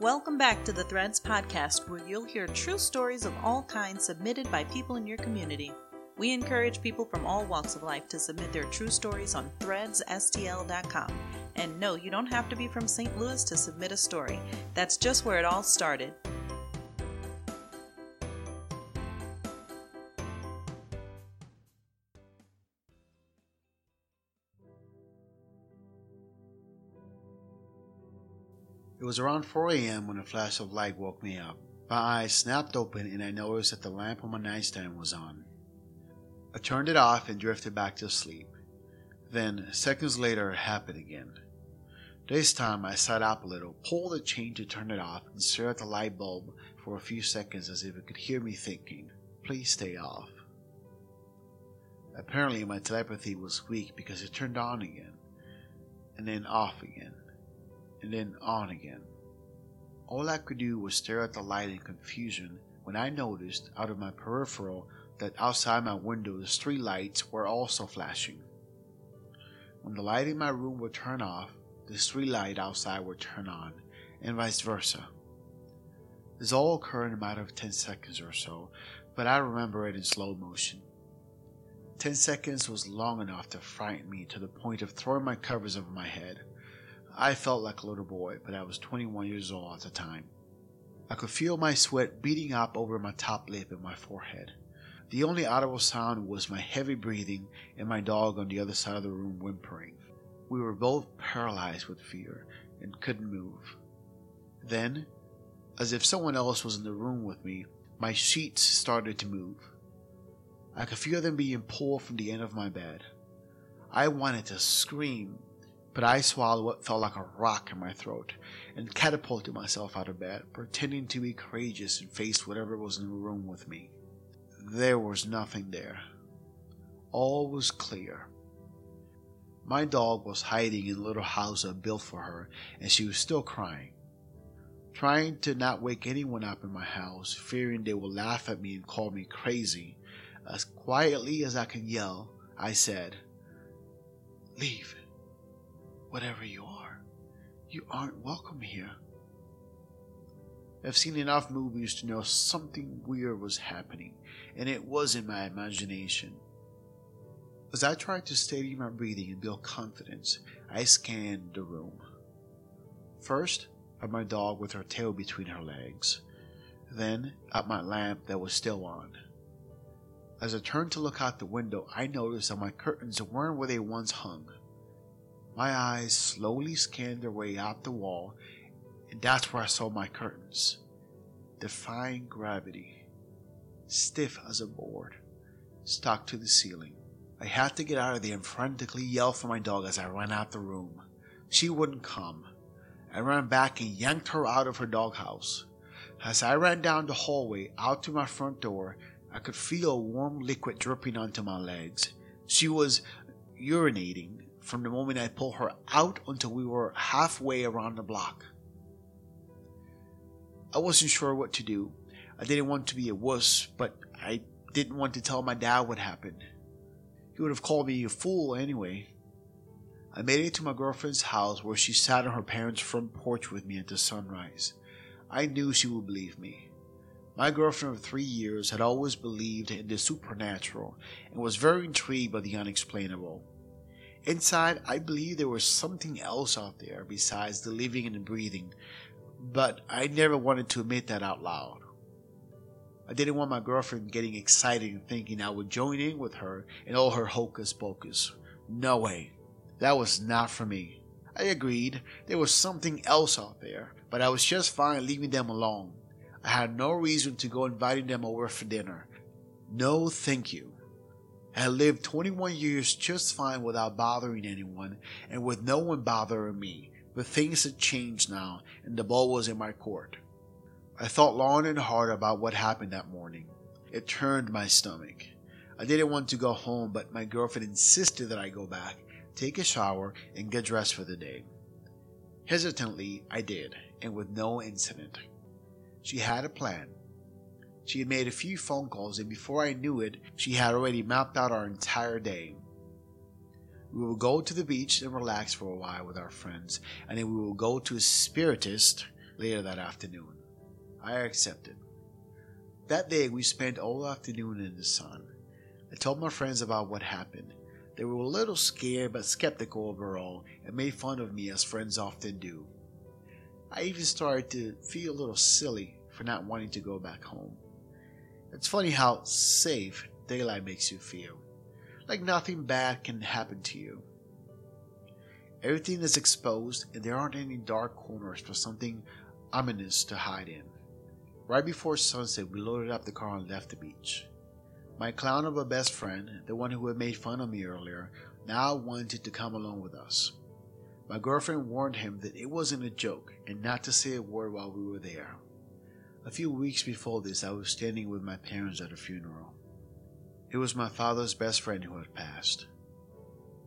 Welcome back to the Threads podcast, where you'll hear true stories of all kinds submitted by people in your community. We encourage people from all walks of life to submit their true stories on threadsstl.com. And no, you don't have to be from St. Louis to submit a story. That's just where it all started. It was around 4 a.m. when a flash of light woke me up. My eyes snapped open and I noticed that the lamp on my nightstand was on. I turned it off and drifted back to sleep. Then, seconds later, it happened again. This time, I sat up a little, pulled the chain to turn it off, and stared at the light bulb for a few seconds as if it could hear me thinking, please stay off. Apparently, my telepathy was weak because it turned on again, and then off again and then on again. All I could do was stare at the light in confusion when I noticed out of my peripheral that outside my window the street lights were also flashing. When the light in my room would turn off, the street light outside would turn on, and vice versa. This all occurred in a matter of 10 seconds or so, but I remember it in slow motion. 10 seconds was long enough to frighten me to the point of throwing my covers over my head. I felt like a little boy, but I was 21 years old at the time. I could feel my sweat beating up over my top lip and my forehead. The only audible sound was my heavy breathing and my dog on the other side of the room whimpering. We were both paralyzed with fear and couldn't move. Then, as if someone else was in the room with me, my sheets started to move. I could feel them being pulled from the end of my bed. I wanted to scream, but I swallowed what felt like a rock in my throat and catapulted myself out of bed, pretending to be courageous and face whatever was in the room with me. There was nothing there. All was clear. My dog was hiding in a little house I built for her, and she was still crying. Trying to not wake anyone up in my house, fearing they would laugh at me and call me crazy, as quietly as I can yell, I said, Leave whatever you are. You aren't welcome here. I've seen enough movies to know something weird was happening, and it was in my imagination. As I tried to steady my breathing and build confidence, I scanned the room. First, at my dog with her tail between her legs, then at my lamp that was still on. As I turned to look out the window, I noticed that my curtains weren't where they once hung. My eyes slowly scanned their way out the wall, and that's where I saw my curtains, defying gravity, stiff as a board, stuck to the ceiling. I had to get out of there and frantically yell for my dog as I ran out the room. She wouldn't come. I ran back and yanked her out of her doghouse. As I ran down the hallway out to my front door, I could feel a warm liquid dripping onto my legs. She was urinating from the moment I pulled her out until we were halfway around the block. I wasn't sure what to do. I didn't want to be a wuss, but I didn't want to tell my dad what happened. He would have called me a fool anyway. I made it to my girlfriend's house where she sat on her parents' front porch with me until sunrise. I knew she would believe me. My girlfriend of three years had always believed in the supernatural and was very intrigued by the unexplainable. Inside, I believe there was something else out there besides the living and the breathing, but I never wanted to admit that out loud. I didn't want my girlfriend getting excited and thinking I would join in with her in all her hocus pocus. No way. That was not for me. I agreed there was something else out there, but I was just fine leaving them alone. I had no reason to go inviting them over for dinner. No, thank you. I had lived 21 years just fine without bothering anyone and with no one bothering me, but things had changed now and the ball was in my court. I thought long and hard about what happened that morning. It turned my stomach. I didn't want to go home, but my girlfriend insisted that I go back, take a shower, and get dressed for the day. Hesitantly, I did, and with no incident. She had a plan, she had made a few phone calls, and before I knew it, she had already mapped out our entire day. We will go to the beach and relax for a while with our friends, and then we will go to a spiritist later that afternoon. I accepted. That day, we spent all afternoon in the sun. I told my friends about what happened. They were a little scared but skeptical overall and made fun of me as friends often do. I even started to feel a little silly for not wanting to go back home. It's funny how safe daylight makes you feel, like nothing bad can happen to you. Everything is exposed and there aren't any dark corners for something ominous to hide in. Right before sunset, we loaded up the car and left the beach. My clown of a best friend, the one who had made fun of me earlier, now wanted to come along with us. My girlfriend warned him that it wasn't a joke and not to say a word while we were there. A few weeks before this, I was standing with my parents at a funeral. It was my father's best friend who had passed.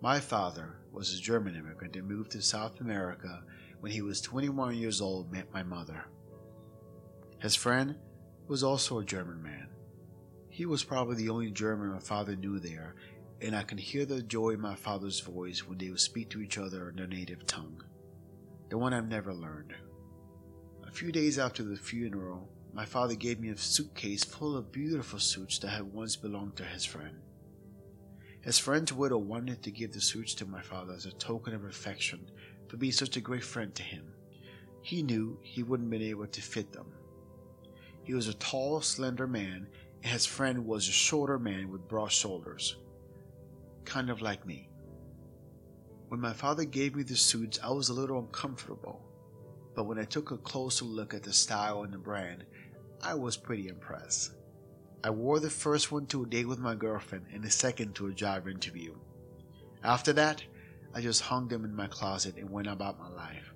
My father was a German immigrant and moved to South America when he was 21 years old and met my mother. His friend was also a German man. He was probably the only German my father knew there, and I can hear the joy in my father's voice when they would speak to each other in their native tongue, the one I've never learned. A few days after the funeral, my father gave me a suitcase full of beautiful suits that had once belonged to his friend. His friend's widow wanted to give the suits to my father as a token of affection for being such a great friend to him. He knew he wouldn't been able to fit them. He was a tall, slender man and his friend was a shorter man with broad shoulders, kind of like me. When my father gave me the suits, I was a little uncomfortable, but when I took a closer look at the style and the brand, I was pretty impressed. I wore the first one to a date with my girlfriend and the second to a job interview. After that, I just hung them in my closet and went about my life,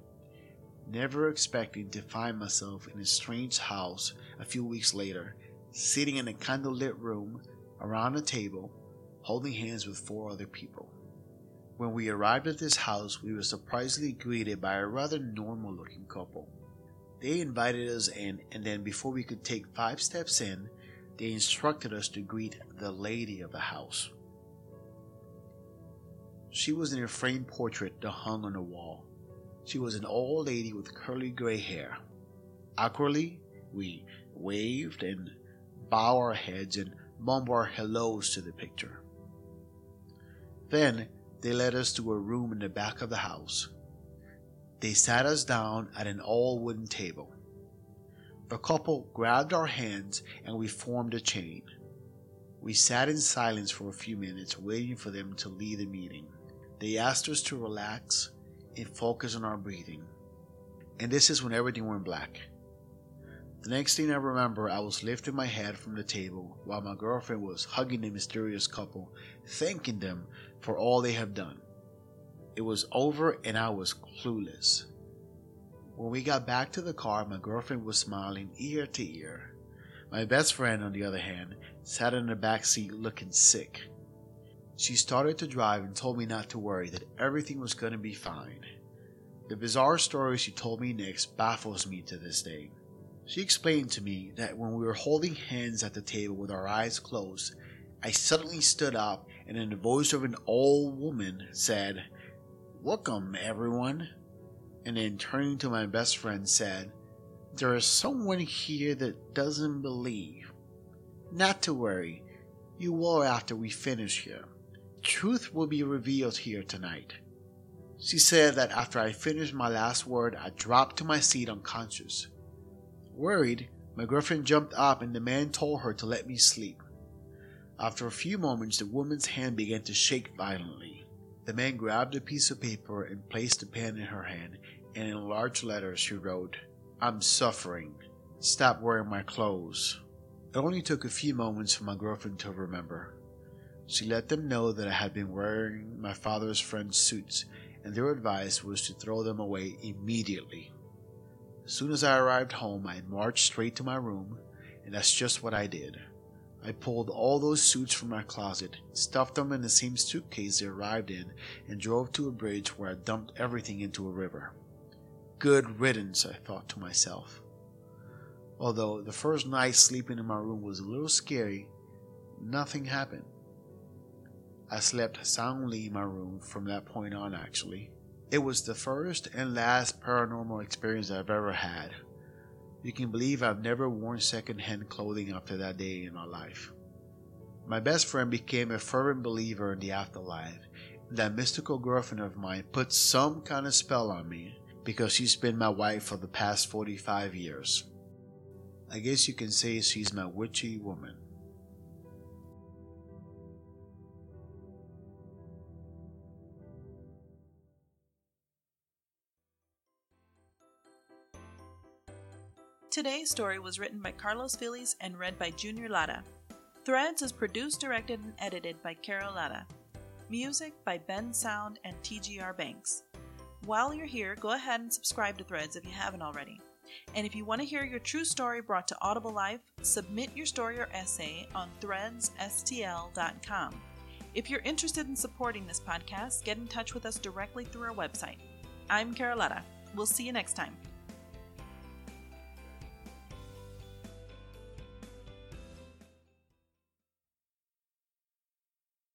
never expecting to find myself in a strange house a few weeks later sitting in a candlelit room around a table, holding hands with four other people. When we arrived at this house, we were surprisingly greeted by a rather normal looking couple. They invited us in, and then before we could take five steps in, they instructed us to greet the lady of the house. She was in a framed portrait that hung on the wall. She was an old lady with curly gray hair. Awkwardly, we waved and bow our heads and mumble our hellos to the picture. Then they led us to a room in the back of the house. They sat us down at an all wooden table. The couple grabbed our hands and we formed a chain. We sat in silence for a few minutes, waiting for them to lead the meeting. They asked us to relax and focus on our breathing. And this is when everything went black. The next thing I remember, I was lifting my head from the table while my girlfriend was hugging the mysterious couple, thanking them for all they have done. It was over and I was clueless. When we got back to the car, my girlfriend was smiling ear to ear. My best friend, on the other hand, sat in the back seat looking sick. She started to drive and told me not to worry, that everything was going to be fine. The bizarre story she told me next baffles me to this day. She explained to me that when we were holding hands at the table with our eyes closed, I suddenly stood up and in the voice of an old woman said, Welcome, everyone. And then turning to my best friend said, There is someone here that doesn't believe. Not to worry, you will after we finish here. Truth will be revealed here tonight. She said that after I finished my last word, I dropped to my seat unconscious. Worried, my girlfriend jumped up and the man told her to let me sleep. After a few moments, the woman's hand began to shake violently. The man grabbed a piece of paper and placed the pen in her hand, and in large letters she wrote, I'm suffering. Stop wearing my clothes. It only took a few moments for my girlfriend to remember. She let them know that I had been wearing my father's friend's suits, and their advice was to throw them away immediately. As soon as I arrived home, I marched straight to my room, and that's just what I did. I pulled all those suits from my closet, stuffed them in the same suitcase they arrived in, and drove to a bridge where I dumped everything into a river. Good riddance, I thought to myself. Although the first night sleeping in my room was a little scary, nothing happened. I slept soundly in my room from that point on, actually. It was the first and last paranormal experience I've ever had. You can believe I've never worn secondhand clothing after that day in my life. My best friend became a fervent believer in the afterlife. That mystical girlfriend of mine put some kind of spell on me because she's been my wife for the past 45 years. I guess you can say she's my witchy woman. Today's story was written by Carlos Phillies and read by Junior Lara. Threads is produced, directed, and edited by Carol Lara. Music by Bensound and TGR Banks. While you're here, go ahead and subscribe to Threads if you haven't already. And if you want to hear your true story brought to Audible Life, submit your story or essay on threadsstl.com. If you're interested in supporting this podcast, get in touch with us directly through our website. I'm Carol Lara. We'll see you next time.